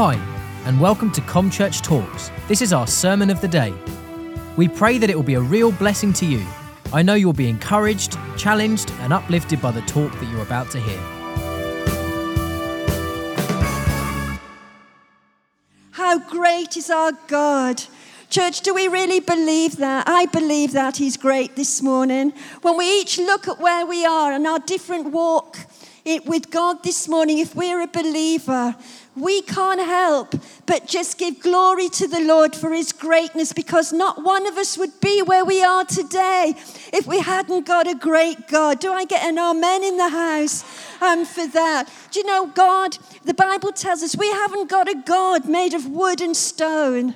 Hi, and welcome to ComChurch Talks. This is our sermon of the day. We pray that it will be a real blessing to you. I know you'll be encouraged, challenged, and uplifted by the talk that you're about to hear. How great is our God! Church, do we really believe that? I believe that He's great this morning. When we each look at where we are and our different walk with God this morning, if we're a believer, we can't help but just give glory to the Lord for his greatness because not one of us would be where we are today if we hadn't got a great God. Do I get an amen in the house um, for that? Do you know, God, the Bible tells us we haven't got a God made of wood and stone.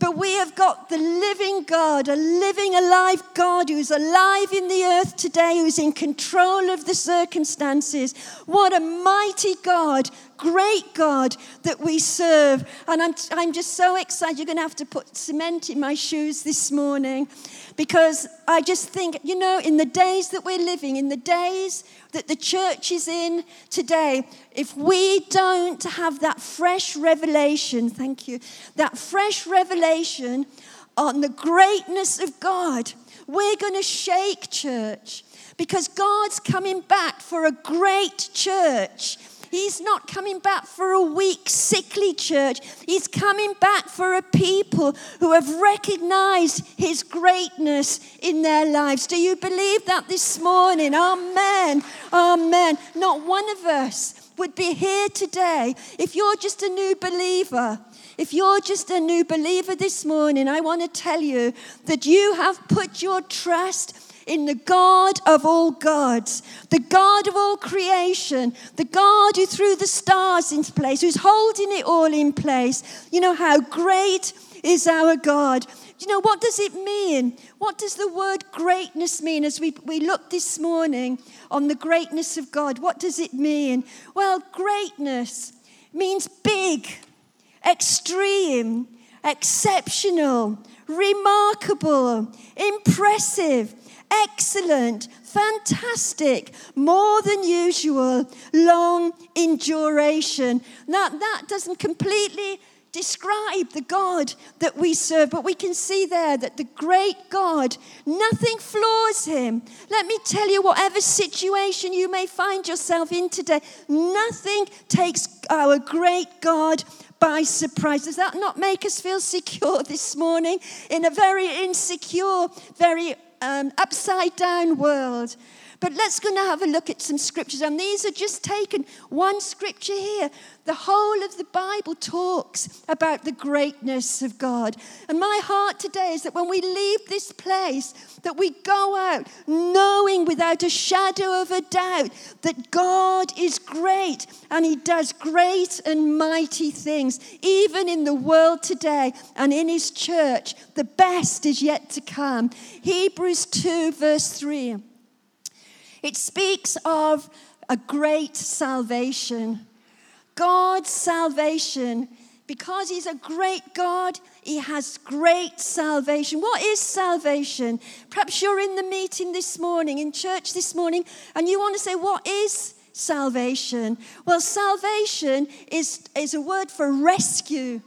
But we have got the living God, a living, alive God who's alive in the earth today, who's in control of the circumstances. What a mighty God great God that we serve. And I'm, I'm just so excited. You're going to have to put cement in my shoes this morning because I just think, you know, in the days that we're living, in the days that the church is in today, if we don't have that fresh revelation, thank you, that fresh revelation on the greatness of God, we're going to shake church because God's coming back for a great church. He's not coming back for a weak, sickly church. He's coming back for a people who have recognized His greatness in their lives. Do you believe that this morning? Amen. Amen. Not one of us would be here today if you're just a new believer. If you're just a new believer this morning, I want to tell you that you have put your trust in the God of all gods, the God of all creation, the God who threw the stars into place, who's holding it all in place. You know how great is our God. You know, what does it mean? What does the word greatness mean as we, we look this morning on the greatness of God? What does it mean? Well, greatness means big, extreme, exceptional, remarkable, impressive, excellent, fantastic, more than usual, long in duration. Now, that doesn't completely describe the God that we serve, but we can see there that the great God, nothing floors him. Let me tell you, whatever situation you may find yourself in today, nothing takes our great God by surprise. Does that not make us feel secure this morning in a very insecure, very um, upside down world. But let's go now have a look at some scriptures. And these are just taken one scripture here. The whole of the Bible talks about the greatness of God. And my heart today is that when we leave this place, that we go out knowing without a shadow of a doubt that God is great and He does great and mighty things. Even in the world today and in His church, the best is yet to come. Hebrews 2, verse 3. It speaks of a great salvation. God's salvation, because He's a great God, He has great salvation. What is salvation? Perhaps you're in the meeting this morning, in church this morning, and you want to say, What is salvation? Well, salvation is, is a word for rescue,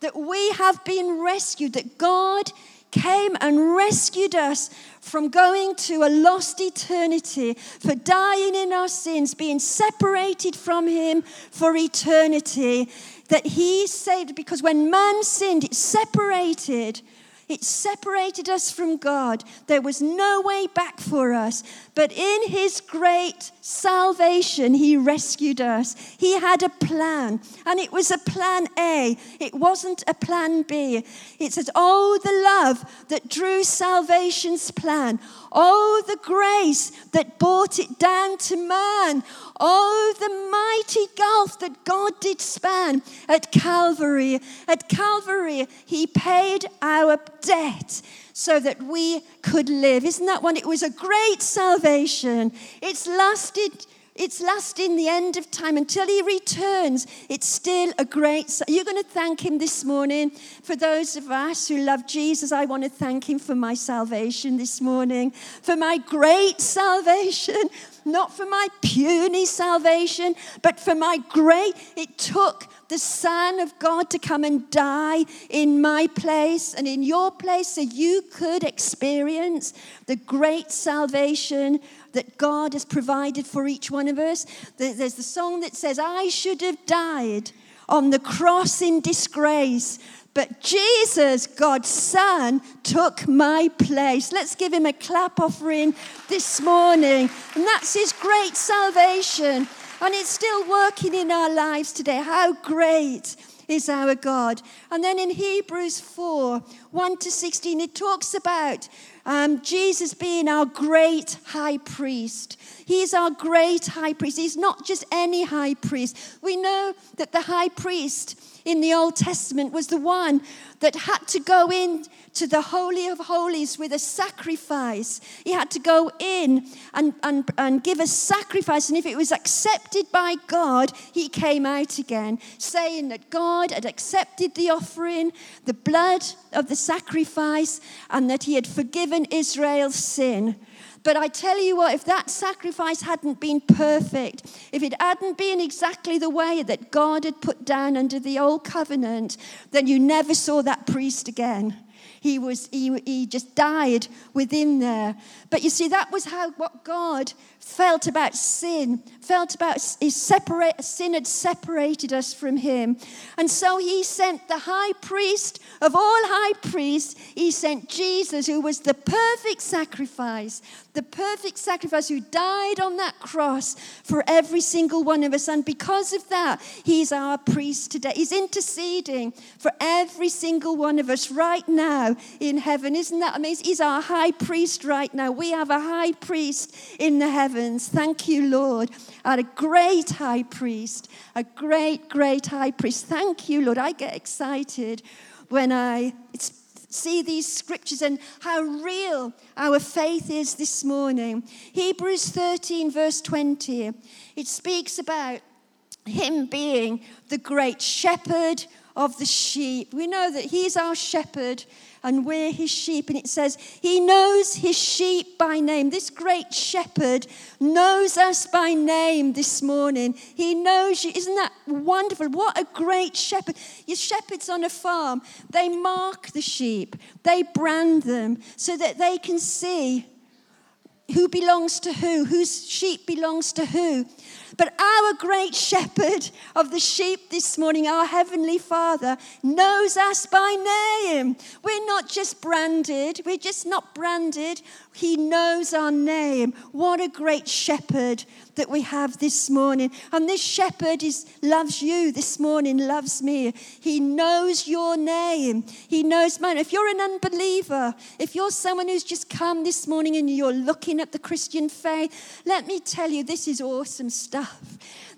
that we have been rescued, that God came and rescued us from going to a lost eternity, for dying in our sins, being separated from Him for eternity. That He saved, because when man sinned, it separated it separated us from God. There was no way back for us. But in His great salvation, He rescued us. He had a plan, and it was a plan A. It wasn't a plan B. It says, Oh, the love that drew salvation's plan. Oh, the grace that brought it down to man. Oh, the mighty gulf that God did span at Calvary. At Calvary, He paid our debt so that we could live. Isn't that one? It was a great salvation. It's lasted. It's lasting the end of time until he returns. It's still a great. You're going to thank him this morning. For those of us who love Jesus, I want to thank him for my salvation this morning, for my great salvation not for my puny salvation, but for my great. It took the Son of God to come and die in my place and in your place so you could experience the great salvation that God has provided for each one of us. There's the song that says, I should have died on the cross in disgrace. But Jesus, God's Son, took my place. Let's give him a clap offering this morning. And that's his great salvation. And it's still working in our lives today. How great is our God. And then in Hebrews 4 1 to 16, it talks about um, Jesus being our great high priest. He's our great high priest. He's not just any high priest. We know that the high priest in the Old Testament was the one that had to go in to the Holy of Holies with a sacrifice. He had to go in and, and, and give a sacrifice. And if it was accepted by God, he came out again, saying that God had accepted the offering, the blood of the sacrifice, and that he had forgiven Israel's sin. But I tell you what, if that sacrifice hadn't been perfect, if it hadn't been exactly the way that God had put down under the old covenant, then you never saw that priest again. He, was, he, he just died within there. But you see, that was how what God felt about sin, felt about his separate, sin had separated us from him. And so he sent the high priest of all high priests, he sent Jesus, who was the perfect sacrifice, the perfect sacrifice who died on that cross for every single one of us. And because of that, he's our priest today. He's interceding for every single one of us right now in heaven. Isn't that amazing? He's our high priest right now. We have a high priest in the heavens. Thank you, Lord. A great high priest, a great, great high priest. Thank you, Lord. I get excited when I see these scriptures and how real our faith is this morning. Hebrews 13, verse 20, it speaks about him being the great shepherd of the sheep. We know that he's our shepherd and we're his sheep. And it says, He knows his sheep by name. This great shepherd knows us by name this morning. He knows you. Isn't that wonderful? What a great shepherd. Your shepherds on a farm, they mark the sheep, they brand them so that they can see who belongs to who, whose sheep belongs to who. But our great shepherd of the sheep this morning, our heavenly Father, knows us by name. We're not just branded, we're just not branded. He knows our name. What a great shepherd that we have this morning. And this shepherd is, loves you this morning, loves me. He knows your name. He knows mine. If you're an unbeliever, if you're someone who's just come this morning and you're looking at the Christian faith, let me tell you, this is awesome stuff.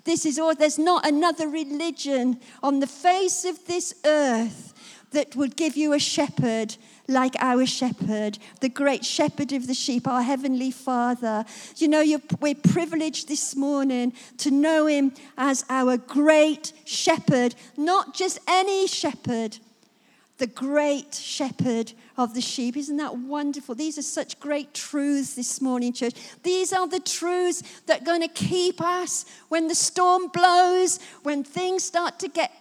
This is all, there's not another religion on the face of this earth that would give you a shepherd like our shepherd, the great shepherd of the sheep, our heavenly Father. You know, we're privileged this morning to know him as our great shepherd, not just any shepherd, the great shepherd of the sheep. Isn't that wonderful? These are such great truths this morning, church. These are the truths that are going to keep us when the storm blows, when things start to get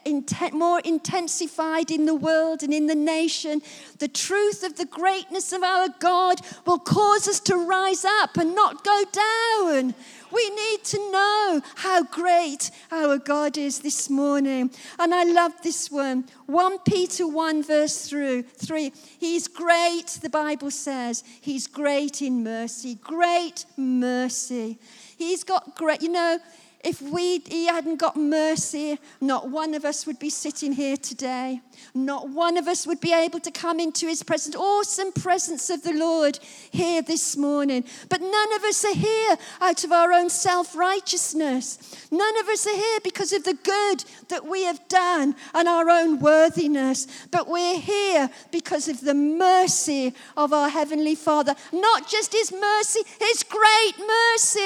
more intensified in the world and in the nation. The truth of the greatness of our God will cause us to rise up and not go down. We need to know how great our God is this morning. And I love this one. 1 Peter 1, verse 3. He's great, the Bible says. He's great in mercy. Great mercy. He's got great, you know, if we, he hadn't got mercy, not one of us would be sitting here today. Not one of us would be able to come into his presence, awesome presence of the Lord here this morning. But none of us are here out of our own self righteousness. None of us are here because of the good that we have done and our own worthiness. But we're here because of the mercy of our Heavenly Father. Not just his mercy, his great mercy.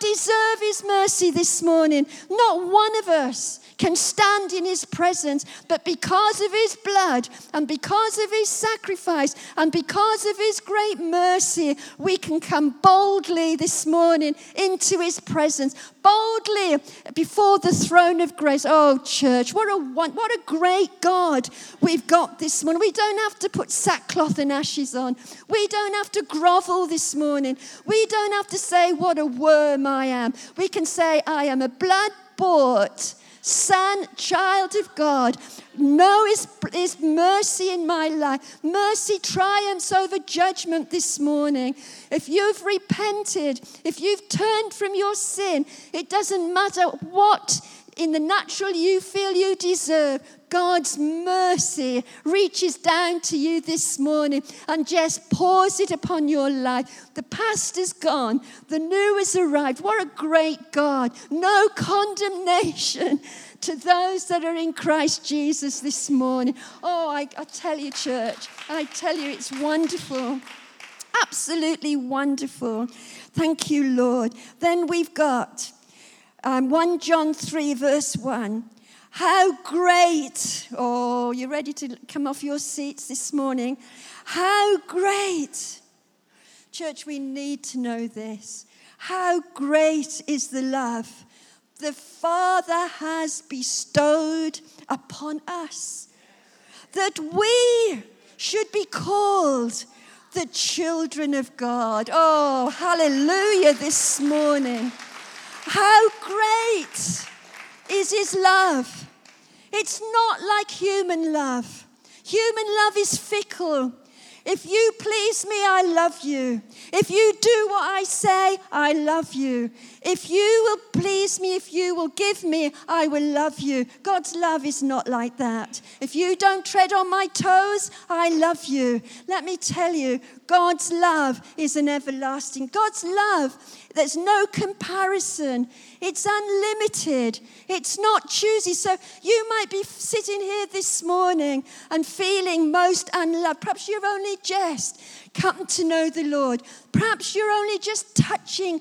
Deserve His mercy this morning. Not one of us can stand in his presence. But because of his blood and because of his sacrifice and because of his great mercy, we can come boldly this morning into his presence, boldly before the throne of grace. Oh, church, what a, what a great God we've got this morning. We don't have to put sackcloth and ashes on, we don't have to grovel this morning, we don't have to say, What a worm I am. We can say, I am a blood bought son, child of God. Know his, his mercy in my life. Mercy triumphs over judgment this morning. If you've repented, if you've turned from your sin, it doesn't matter what in the natural you feel you deserve. God's mercy reaches down to you this morning and just pours it upon your life. The past is gone, the new has arrived. What a great God! No condemnation to those that are in Christ Jesus this morning. Oh, I, I tell you, church, I tell you, it's wonderful. Absolutely wonderful. Thank you, Lord. Then we've got um, 1 John 3, verse 1. How great, oh, you're ready to come off your seats this morning. How great, church, we need to know this. How great is the love the Father has bestowed upon us that we should be called the children of God. Oh, hallelujah this morning. How great is His love! It's not like human love. Human love is fickle. If you please me, I love you. If you do what I say, I love you. If you will please me, if you will give me, I will love you. God's love is not like that. If you don't tread on my toes, I love you. Let me tell you, God's love is an everlasting. God's love, there's no comparison. It's unlimited. It's not choosy. So you might be sitting here this morning and feeling most unloved. Perhaps you're only just come to know the Lord. Perhaps you're only just touching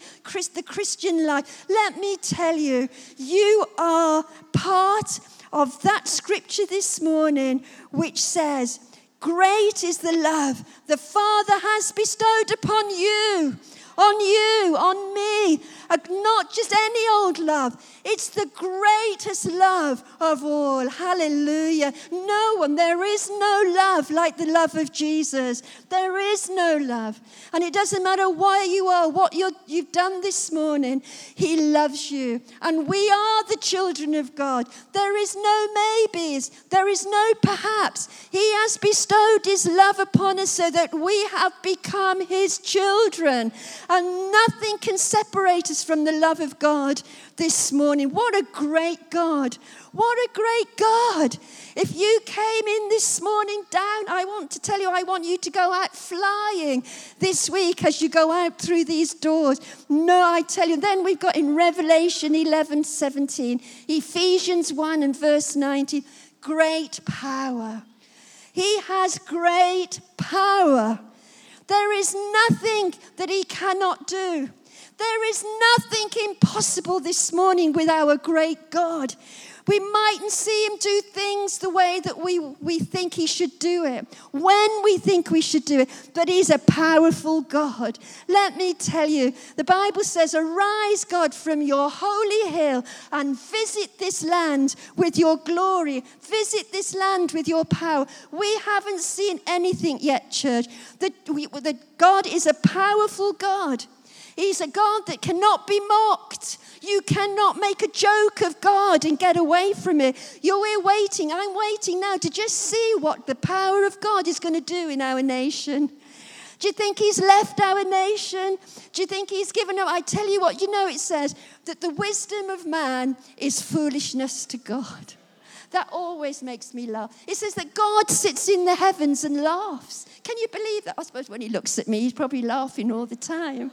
the Christian life. Let me tell you, you are part of that scripture this morning which says, Great is the love the Father has bestowed upon you on you, on me. Not just any old love, it's the greatest love of all. Hallelujah. No one, there is no love like the love of Jesus. There is no love. And it doesn't matter where you are, what you have done this morning, He loves you. And we are the children of God. There is no maybes, there is no perhaps. He has bestowed His love upon us so that we have become His children. And nothing can separate us from the love of God this morning. What a great God! What a great God! If you came in this morning down, I want to tell you, I want you to go out flying this week as you go out through these doors. No, I tell you, then we've got in Revelation 11 17, Ephesians 1 and verse 19, great power. He has great power. There is nothing that he cannot do. There is nothing impossible this morning with our great God. We mightn't see him do things the way that we, we think he should do it, when we think we should do it, but he's a powerful God. Let me tell you, the Bible says, Arise, God, from your holy hill and visit this land with your glory. Visit this land with your power. We haven't seen anything yet, church. That, God is a powerful God. He's a God that cannot be mocked. You cannot make a joke of God and get away from it. You're here waiting. I'm waiting now to just see what the power of God is going to do in our nation. Do you think he's left our nation? Do you think he's given up? I tell you what, you know, it says that the wisdom of man is foolishness to God. That always makes me laugh. It says that God sits in the heavens and laughs. Can you believe that? I suppose when he looks at me, he's probably laughing all the time.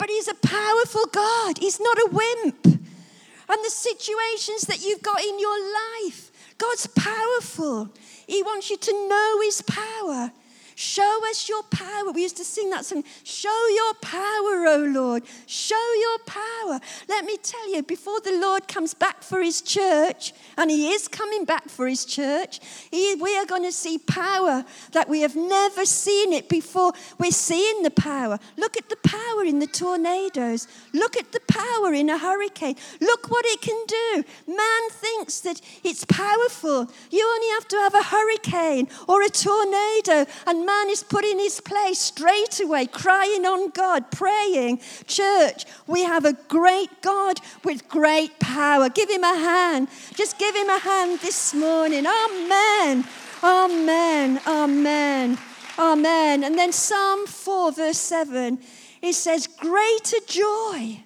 But He's a powerful God, He's not a wimp. And the situations that you've got in your life, God's powerful. He wants you to know His power. Show us your power. We used to sing that song. Show your power, O Lord. Show your power. Let me tell you, before the Lord comes back for his church, and he is coming back for his church, he, we are going to see power that we have never seen it before. We're seeing the power. Look at the power in the tornadoes. Look at the power in a hurricane. Look what it can do. Man thinks that it's powerful. You only have to have a hurricane or a tornado, and man is put in his place straight away, crying on God, praying. Church, we have a great God with great power. Give him a hand. Just give him a hand this morning. Amen. Amen. Amen. Amen. And then Psalm 4, verse 7, it says, Greater joy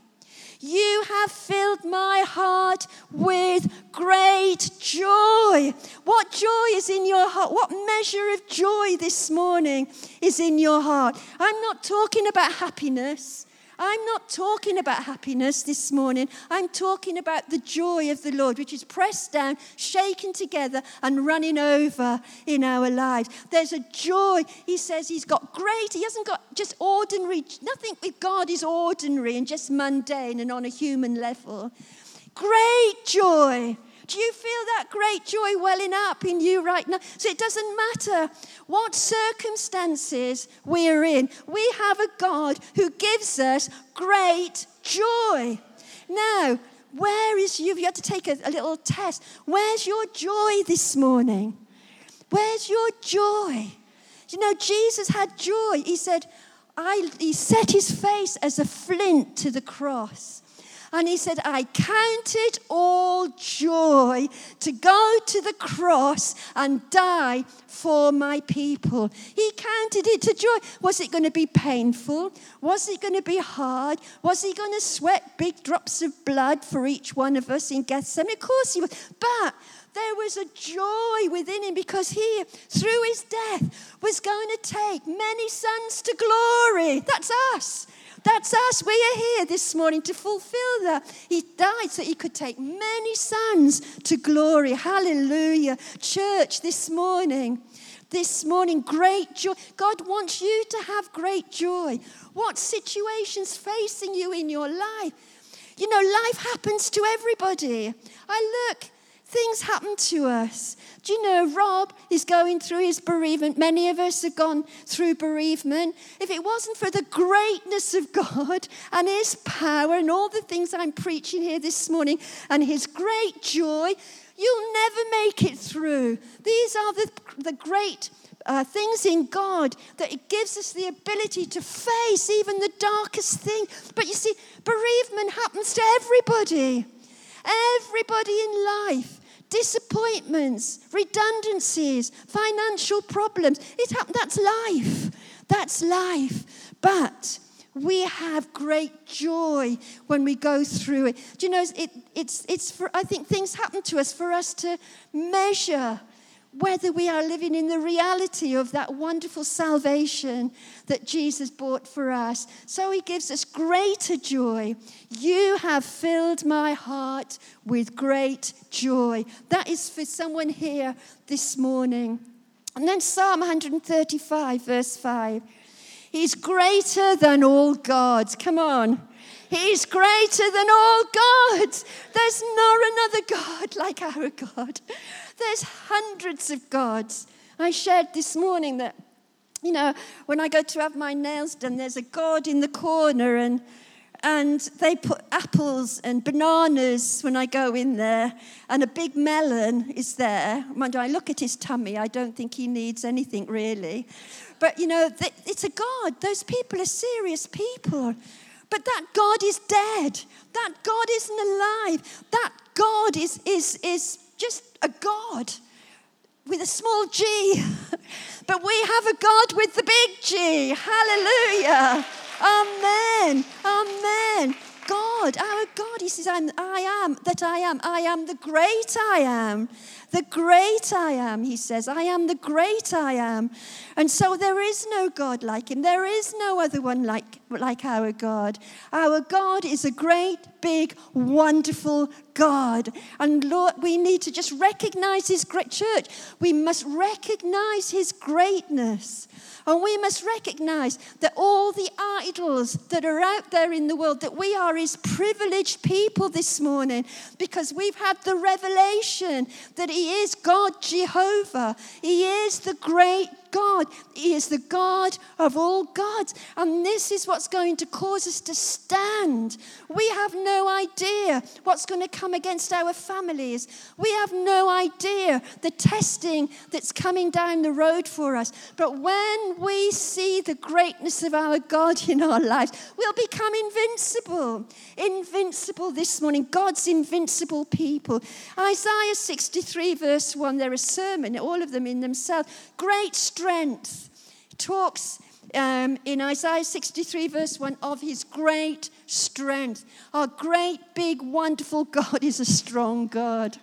you have filled my heart with great joy. What joy is in your heart? What measure of joy this morning is in your heart? I'm not talking about happiness. I'm not talking about happiness this morning. I'm talking about the joy of the Lord, which is pressed down, shaken together, and running over in our lives. There's a joy. He says he's got great, he hasn't got just ordinary, nothing with God is ordinary and just mundane and on a human level. Great joy do you feel that great joy welling up in you right now? So it doesn't matter what circumstances we're in, we have a God who gives us great joy. Now, where is you? You had to take a, a little test. Where's your joy this morning? Where's your joy? You know, Jesus had joy. He said, I, he set his face as a flint to the cross. And he said, I count it all joy to go to the cross and die for my people. He counted it to joy. Was it going to be painful? Was it going to be hard? Was he going to sweat big drops of blood for each one of us in Gethsemane? Of course he was. But there was a joy within him because he, through his death, was going to take many sons to glory. That's us. That's us. We are here this morning to fulfill that. He died so he could take many sons to glory. Hallelujah. Church, this morning, this morning, great joy. God wants you to have great joy. What situations facing you in your life? You know, life happens to everybody. I look Things happen to us. Do you know, Rob is going through his bereavement. Many of us have gone through bereavement. If it wasn't for the greatness of God and his power and all the things I'm preaching here this morning and his great joy, you'll never make it through. These are the, the great uh, things in God that it gives us the ability to face even the darkest thing. But you see, bereavement happens to everybody. Everybody in life disappointments, redundancies, financial problems. It happened. That's life. That's life. But we have great joy when we go through it. Do you know, it, it's, it's for, I think things happen to us for us to measure whether we are living in the reality of that wonderful salvation that Jesus bought for us. So he gives us greater joy. You have filled my heart with great joy. That is for someone here this morning. And then Psalm 135, verse 5. He's greater than all gods. Come on. He's greater than all gods. There's not another God like our God. There's hundreds of gods. I shared this morning that, you know, when I go to have my nails done, there's a God in the corner and and they put apples and bananas when I go in there, and a big melon is there. When I look at his tummy, I don't think he needs anything really. But you know, it's a God. Those people are serious people. But that God is dead. That God isn't alive. That God is, is, is just a God with a small g. but we have a God with the big G. Hallelujah. Amen. Amen. God our God, He says, I'm, I am that I am. I am the great I am. The great I am, He says. I am the great I am. And so there is no God like Him. There is no other one like, like our God. Our God is a great, big, wonderful God. And Lord, we need to just recognize His great church. We must recognize His greatness. And we must recognize that all the idols that are out there in the world, that we are his privileged people this morning because we've had the revelation that he is God Jehovah. He is the great God. He is the God of all gods. And this is what's going to cause us to stand. We have no idea what's going to come against our families. We have no idea the testing that's coming down the road for us. But when we see the greatness of our God in our lives, we'll become invincible. Invincible this morning. God's invincible people. Isaiah 63, verse 1, they're a sermon, all of them in themselves. Great strength strength. Talks um, in Isaiah 63, verse 1, of his great strength. Our great, big, wonderful God is a strong God.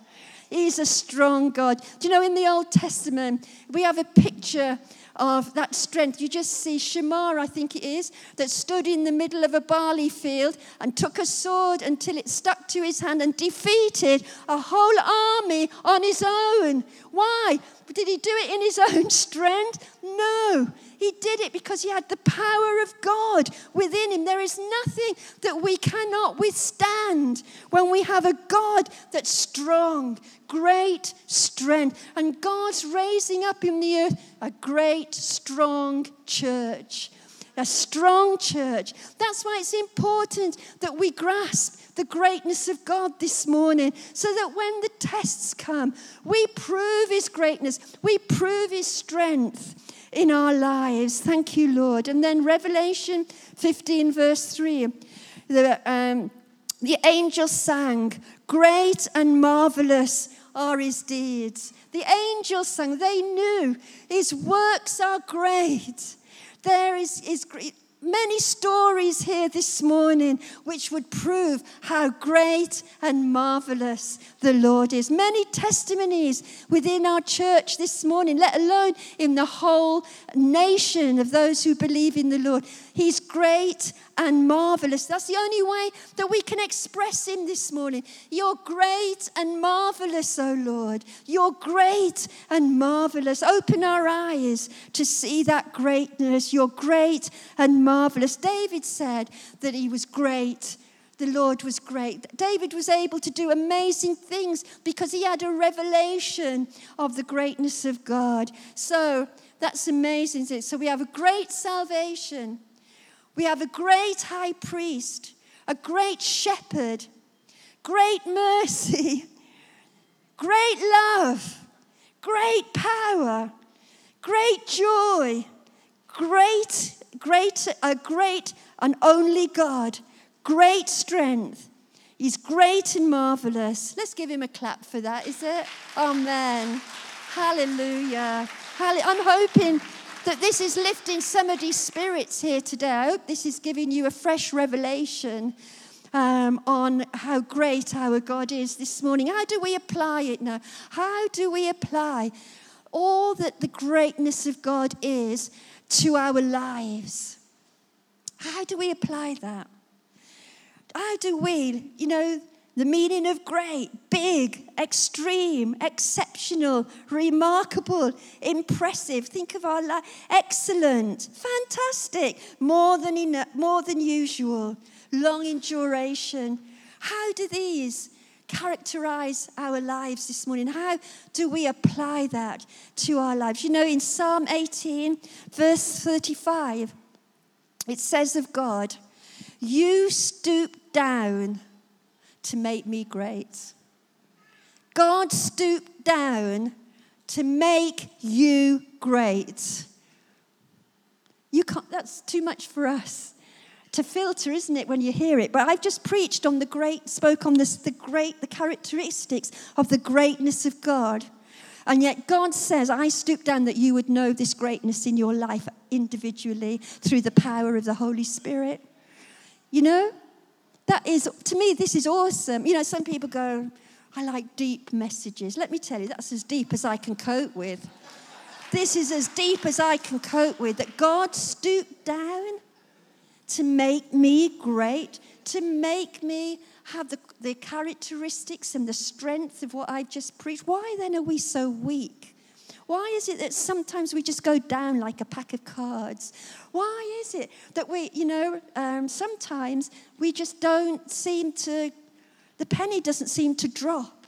He's a strong God. Do you know, in the Old Testament, we have a picture of that strength. You just see Shammah, I think it is, that stood in the middle of a barley field and took a sword until it stuck to his hand and defeated a whole army on his own. Why? Did he do it in his own strength? No. He did it because he had the power of God within him. There is nothing that we cannot withstand when we have a God that's strong, great strength. And God's raising up in the earth a great, strong church. A strong church. That's why it's important that we grasp the greatness of God this morning so that when the tests come, we prove His greatness, we prove His strength in our lives. Thank you, Lord. And then Revelation 15, verse 3. The, um, the angel sang, Great and marvelous are his deeds. The angels sang, they knew his works are great. There is, is many stories here this morning which would prove how great and marvelous the Lord is. Many testimonies within our church this morning, let alone in the whole nation of those who believe in the Lord. He's great and marvelous. That's the only way that we can express Him this morning. You're great and marvelous, O oh Lord. You're great and marvelous. Open our eyes to see that greatness. You're great and marvelous. David said that he was great the Lord was great. David was able to do amazing things because he had a revelation of the greatness of God. So that's amazing. So we have a great salvation. We have a great high priest, a great shepherd, great mercy, great love, great power, great joy, great, great, a great and only God, great strength. He's great and marvelous. Let's give him a clap for that, is it? Amen. Hallelujah. I'm hoping that this is lifting somebody's spirits here today. I hope this is giving you a fresh revelation um, on how great our God is this morning. How do we apply it now? How do we apply all that the greatness of God is to our lives? How do we apply that? How do we, you know, the meaning of great, big, extreme, exceptional, remarkable, impressive. Think of our life. Excellent, fantastic, more than, enough, more than usual, long in duration. How do these characterize our lives this morning? How do we apply that to our lives? You know, in Psalm 18, verse 35, it says of God, You stoop down to make me great. God stooped down to make you great. You can't, that's too much for us to filter, isn't it, when you hear it? But I've just preached on the great, spoke on this, the great, the characteristics of the greatness of God. And yet God says, I stoop down that you would know this greatness in your life individually through the power of the Holy Spirit. You know, that is, to me, this is awesome. You know, some people go, I like deep messages. Let me tell you, that's as deep as I can cope with. This is as deep as I can cope with that God stooped down to make me great, to make me have the, the characteristics and the strength of what I've just preached. Why then are we so weak? Why is it that sometimes we just go down like a pack of cards? Why is it that we, you know, um, sometimes we just don't seem to, the penny doesn't seem to drop?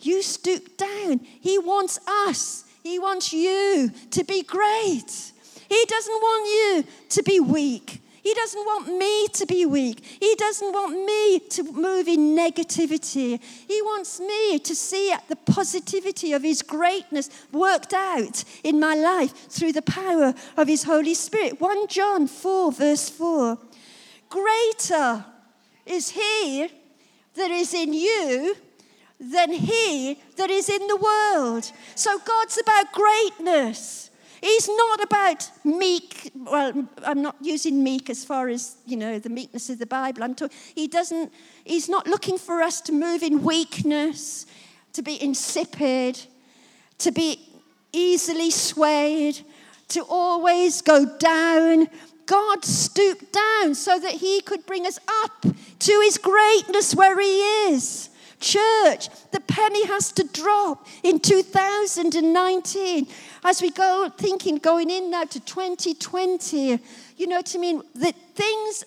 You stoop down. He wants us, He wants you to be great. He doesn't want you to be weak. He doesn't want me to be weak. He doesn't want me to move in negativity. He wants me to see the positivity of His greatness worked out in my life through the power of His Holy Spirit. 1 John 4, verse 4. Greater is He that is in you than He that is in the world. So God's about greatness. He's not about meek. Well, I'm not using meek as far as, you know, the meekness of the Bible. I'm talking, he doesn't, he's not looking for us to move in weakness, to be insipid, to be easily swayed, to always go down. God stooped down so that he could bring us up to his greatness where he is. Church, the penny has to drop in 2019 as we go thinking going in now to 2020. You know what I mean? That things,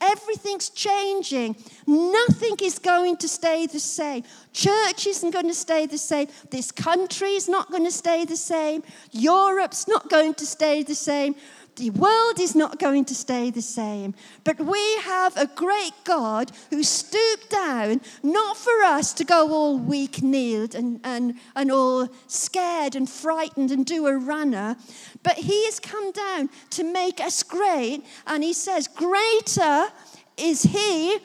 everything's changing. Nothing is going to stay the same. Church isn't going to stay the same. This country is not going to stay the same. Europe's not going to stay the same. The world is not going to stay the same. But we have a great God who stooped down, not for us to go all weak kneeled and, and, and all scared and frightened and do a runner, but He has come down to make us great. And He says, Greater is He,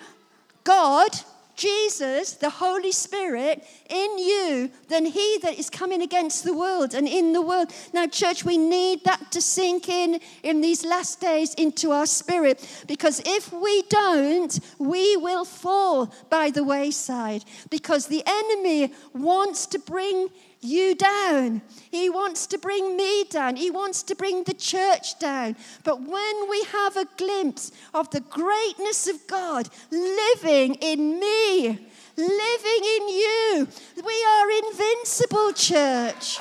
God, Jesus, the Holy Spirit, in you than he that is coming against the world and in the world. Now, church, we need that to sink in in these last days into our spirit because if we don't, we will fall by the wayside because the enemy wants to bring you down. He wants to bring me down. He wants to bring the church down. But when we have a glimpse of the greatness of God living in me, living in you, we are invincible, church.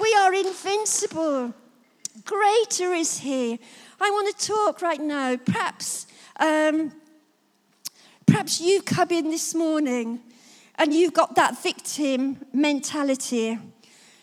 We are invincible. Greater is He. I want to talk right now. Perhaps, um, perhaps you've come in this morning and you've got that victim mentality.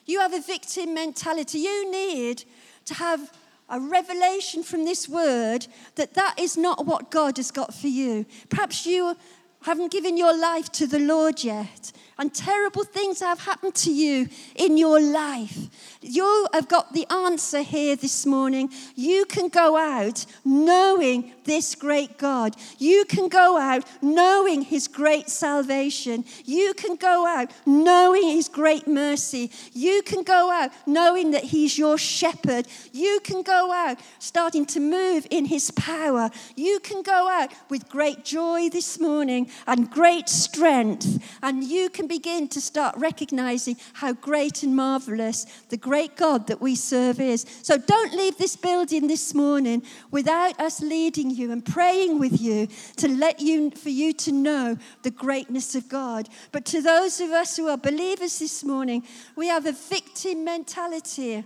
You have a victim mentality. You need to have a revelation from this word that that is not what God has got for you. Perhaps you haven't given your life to the Lord yet and terrible things have happened to you in your life. You have got the answer here this morning. You can go out knowing this great God. You can go out knowing His great salvation. You can go out knowing His great mercy. You can go out knowing that He's your shepherd. You can go out starting to move in His power. You can go out with great joy this morning and great strength. And you can can begin to start recognizing how great and marvelous the great God that we serve is. So don't leave this building this morning without us leading you and praying with you to let you for you to know the greatness of God. But to those of us who are believers this morning, we have a victim mentality.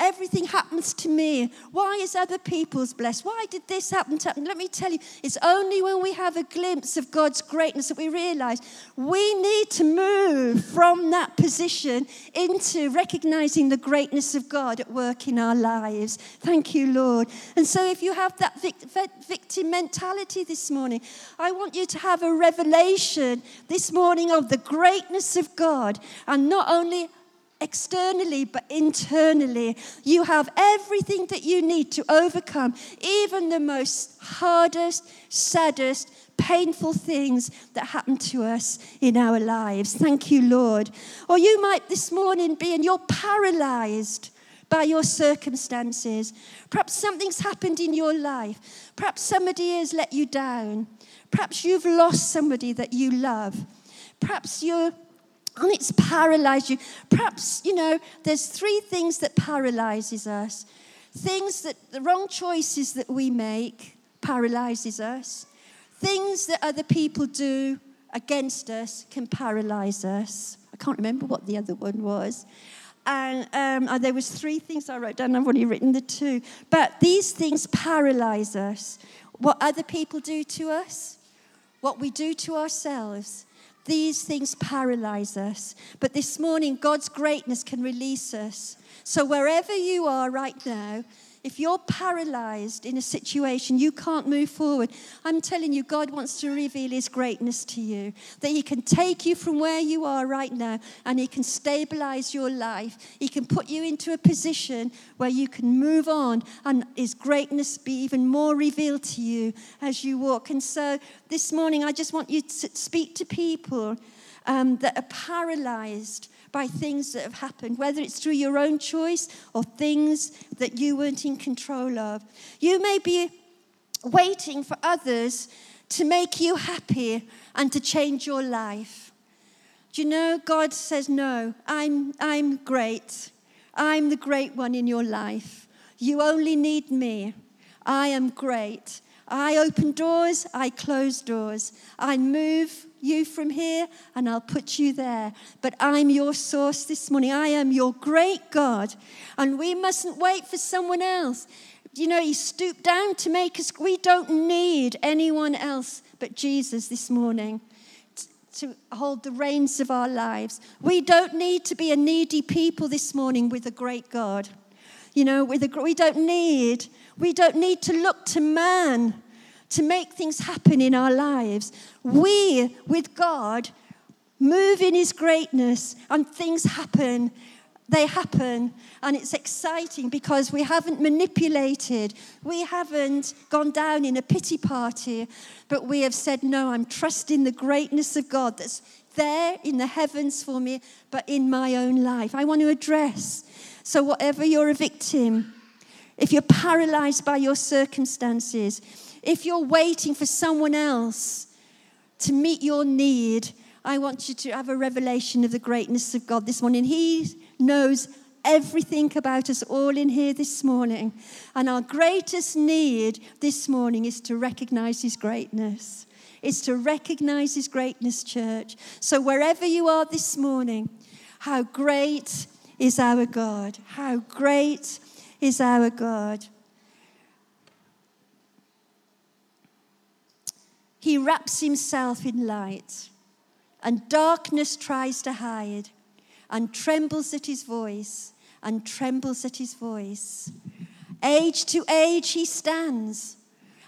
Everything happens to me. Why is other people's blessed? Why did this happen to happen? Let me tell you, it's only when we have a glimpse of God's greatness that we realize we need to move from that position into recognizing the greatness of God at work in our lives. Thank you, Lord. And so, if you have that victim mentality this morning, I want you to have a revelation this morning of the greatness of God and not only externally, but internally. You have everything that you need to overcome even the most hardest, saddest, painful things that happen to us in our lives. Thank you, Lord. Or you might this morning be and you're paralyzed by your circumstances. Perhaps something's happened in your life. Perhaps somebody has let you down. Perhaps you've lost somebody that you love. Perhaps you're and it's paralyzed you. Perhaps, you know, there's three things that paralyzes us. Things that the wrong choices that we make paralyzes us. Things that other people do against us can paralyze us. I can't remember what the other one was. And um, uh, there was three things I wrote down. I've only written the two. But these things paralyze us. What other people do to us, what we do to ourselves, these things paralyze us. But this morning, God's greatness can release us. So wherever you are right now, if you're paralyzed in a situation, you can't move forward. I'm telling you, God wants to reveal His greatness to you. That He can take you from where you are right now and He can stabilize your life. He can put you into a position where you can move on and His greatness be even more revealed to you as you walk. And so this morning, I just want you to speak to people um, that are paralyzed by things that have happened, whether it's through your own choice or things that you weren't in control of. You may be waiting for others to make you happy and to change your life. Do you know, God says, No, I'm, I'm great. I'm the great one in your life. You only need me. I am great. I open doors, I close doors. I move you from here and I'll put you there. But I'm your source this morning. I am your great God. And we mustn't wait for someone else. You know, He stooped down to make us. We don't need anyone else but Jesus this morning to hold the reins of our lives. We don't need to be a needy people this morning with a great God. You know, with a, we don't need we don't need to look to man to make things happen in our lives. We, with God, move in His greatness and things happen. They happen, and it's exciting because we haven't manipulated, we haven't gone down in a pity party, but we have said, No, I'm trusting the greatness of God that's there in the heavens for me, but in my own life. I want to address. So, whatever you're a victim, if you're paralyzed by your circumstances, if you're waiting for someone else to meet your need, I want you to have a revelation of the greatness of God this morning. He knows everything about us all in here this morning. And our greatest need this morning is to recognize His greatness. Is to recognize His greatness, church. So wherever you are this morning, how great is our God? How great is our God? He wraps himself in light, and darkness tries to hide, and trembles at his voice, and trembles at his voice. Age to age he stands,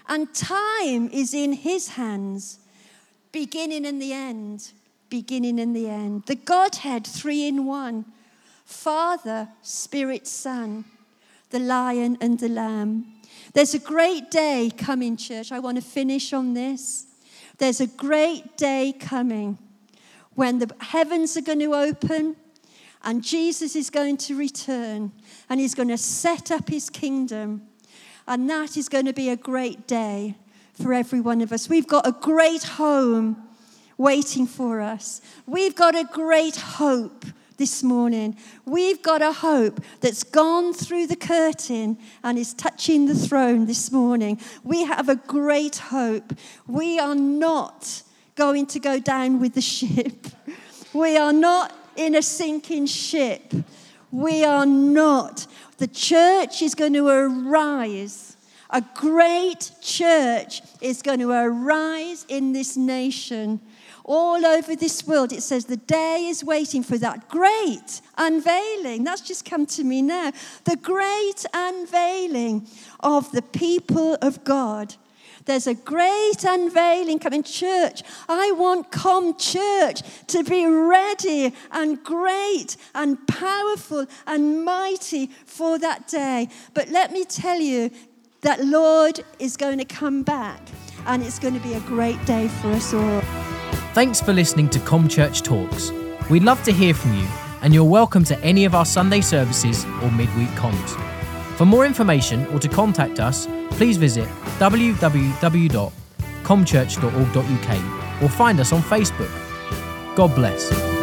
and time is in his hands, beginning and the end, beginning and the end. The Godhead, three in one Father, Spirit, Son, the Lion and the Lamb. There's a great day coming, church. I want to finish on this. There's a great day coming when the heavens are going to open and Jesus is going to return and he's going to set up his kingdom. And that is going to be a great day for every one of us. We've got a great home waiting for us, we've got a great hope this morning. We've got a hope that's gone through the curtain and is touching the throne this morning. We have a great hope. We are not going to go down with the ship. We are not in a sinking ship. We are not. The church is going to arise. A great church is going to arise in this nation all over this world, it says the day is waiting for that great unveiling. That's just come to me now. The great unveiling of the people of God. There's a great unveiling coming. Church, I want Com Church to be ready and great and powerful and mighty for that day. But let me tell you that Lord is going to come back and it's going to be a great day for us all. Thanks for listening to ComChurch Talks. We'd love to hear from you, and you're welcome to any of our Sunday services or midweek comms. For more information or to contact us, please visit www.comchurch.org.uk or find us on Facebook. God bless.